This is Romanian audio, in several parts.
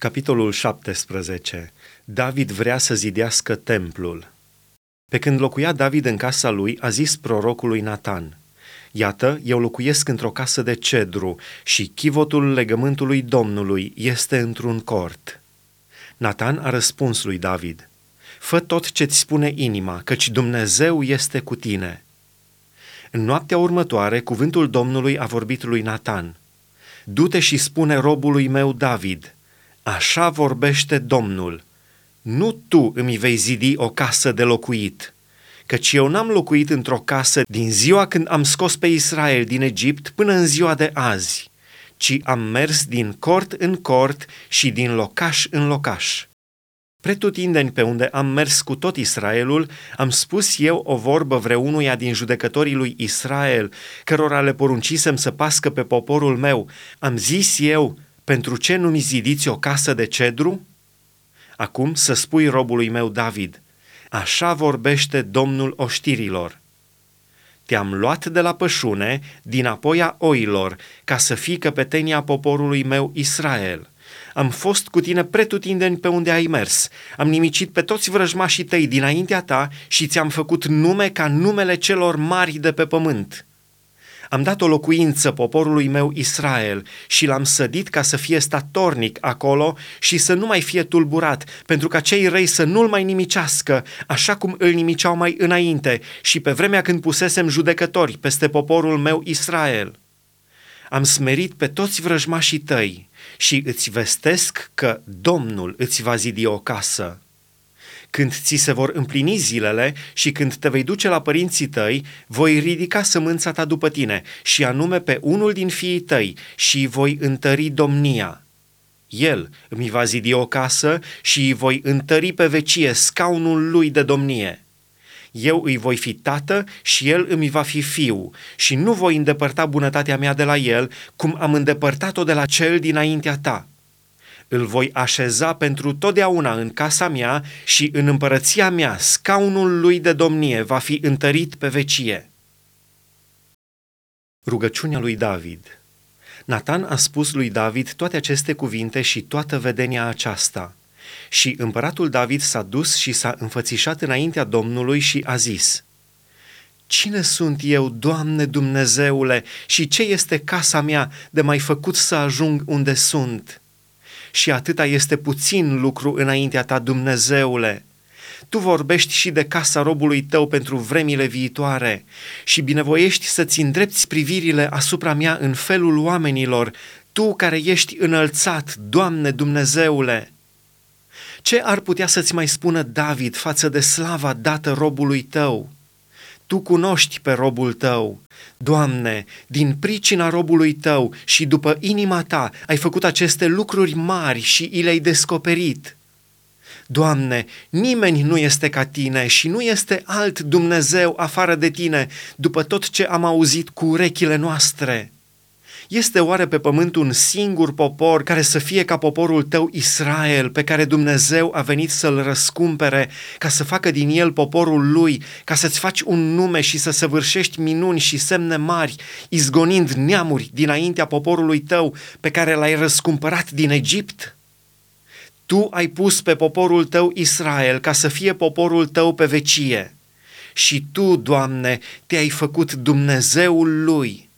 Capitolul 17. David vrea să zidească templul. Pe când locuia David în casa lui, a zis prorocului Natan, Iată, eu locuiesc într-o casă de cedru și chivotul legământului Domnului este într-un cort. Natan a răspuns lui David, Fă tot ce-ți spune inima, căci Dumnezeu este cu tine. În noaptea următoare, cuvântul Domnului a vorbit lui Natan, Du-te și spune robului meu David – Așa vorbește Domnul, nu tu îmi vei zidi o casă de locuit, căci eu n-am locuit într-o casă din ziua când am scos pe Israel din Egipt până în ziua de azi, ci am mers din cort în cort și din locaș în locaș. Pretutindeni pe unde am mers cu tot Israelul, am spus eu o vorbă vreunuia din judecătorii lui Israel, cărora le poruncisem să pască pe poporul meu. Am zis eu, pentru ce nu mi zidiți o casă de cedru? Acum să spui robului meu David, așa vorbește Domnul oștirilor. Te-am luat de la pășune, din apoi a oilor, ca să fii căpetenia poporului meu Israel. Am fost cu tine pretutindeni pe unde ai mers. Am nimicit pe toți vrăjmașii tăi dinaintea ta și ți-am făcut nume ca numele celor mari de pe pământ. Am dat o locuință poporului meu Israel și l-am sădit ca să fie statornic acolo și să nu mai fie tulburat, pentru ca cei răi să nu-l mai nimicească, așa cum îl nimiceau mai înainte și pe vremea când pusesem judecători peste poporul meu Israel. Am smerit pe toți vrăjmașii tăi și îți vestesc că Domnul îți va zidi o casă când ți se vor împlini zilele și când te vei duce la părinții tăi, voi ridica sămânța ta după tine și anume pe unul din fiii tăi și voi întări domnia. El îmi va zidi o casă și îi voi întări pe vecie scaunul lui de domnie. Eu îi voi fi tată și el îmi va fi fiu și nu voi îndepărta bunătatea mea de la el, cum am îndepărtat-o de la cel dinaintea ta îl voi așeza pentru totdeauna în casa mea și în împărăția mea scaunul lui de domnie va fi întărit pe vecie. Rugăciunea lui David Natan a spus lui David toate aceste cuvinte și toată vedenia aceasta. Și împăratul David s-a dus și s-a înfățișat înaintea Domnului și a zis, Cine sunt eu, Doamne Dumnezeule, și ce este casa mea de mai făcut să ajung unde sunt?' Și atâta este puțin lucru înaintea ta, Dumnezeule. Tu vorbești și de casa robului tău pentru vremile viitoare și binevoiești să-ți îndrepți privirile asupra mea în felul oamenilor, tu care ești înălțat, Doamne Dumnezeule. Ce ar putea să-ți mai spună David față de slava dată robului tău? Tu cunoști pe robul tău. Doamne, din pricina robului tău și după inima ta ai făcut aceste lucruri mari și i le-ai descoperit. Doamne, nimeni nu este ca tine și nu este alt Dumnezeu afară de tine, după tot ce am auzit cu urechile noastre. Este oare pe pământ un singur popor care să fie ca poporul tău Israel, pe care Dumnezeu a venit să-l răscumpere, ca să facă din el poporul lui, ca să-ți faci un nume și să săvârșești minuni și semne mari, izgonind neamuri dinaintea poporului tău pe care l-ai răscumpărat din Egipt? Tu ai pus pe poporul tău Israel ca să fie poporul tău pe vecie. Și tu, Doamne, te-ai făcut Dumnezeul lui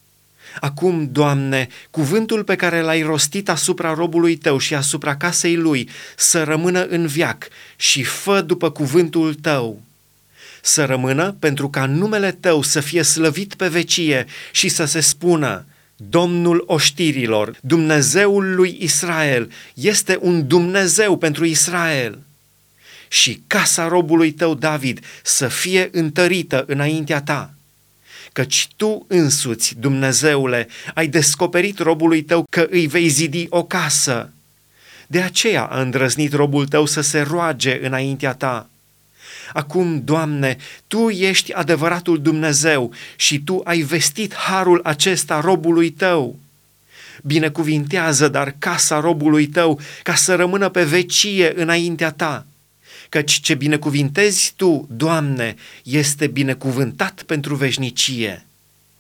Acum, Doamne, cuvântul pe care l-ai rostit asupra robului tău și asupra casei lui să rămână în viac și fă după cuvântul tău. Să rămână pentru ca numele tău să fie slăvit pe vecie și să se spună, Domnul oștirilor, Dumnezeul lui Israel, este un Dumnezeu pentru Israel. Și casa robului tău David să fie întărită înaintea ta căci tu însuți, Dumnezeule, ai descoperit robului tău că îi vei zidi o casă. De aceea a îndrăznit robul tău să se roage înaintea ta. Acum, Doamne, Tu ești adevăratul Dumnezeu și Tu ai vestit harul acesta robului Tău. Binecuvintează, dar casa robului Tău ca să rămână pe vecie înaintea Ta căci ce binecuvintezi Tu, Doamne, este binecuvântat pentru veșnicie.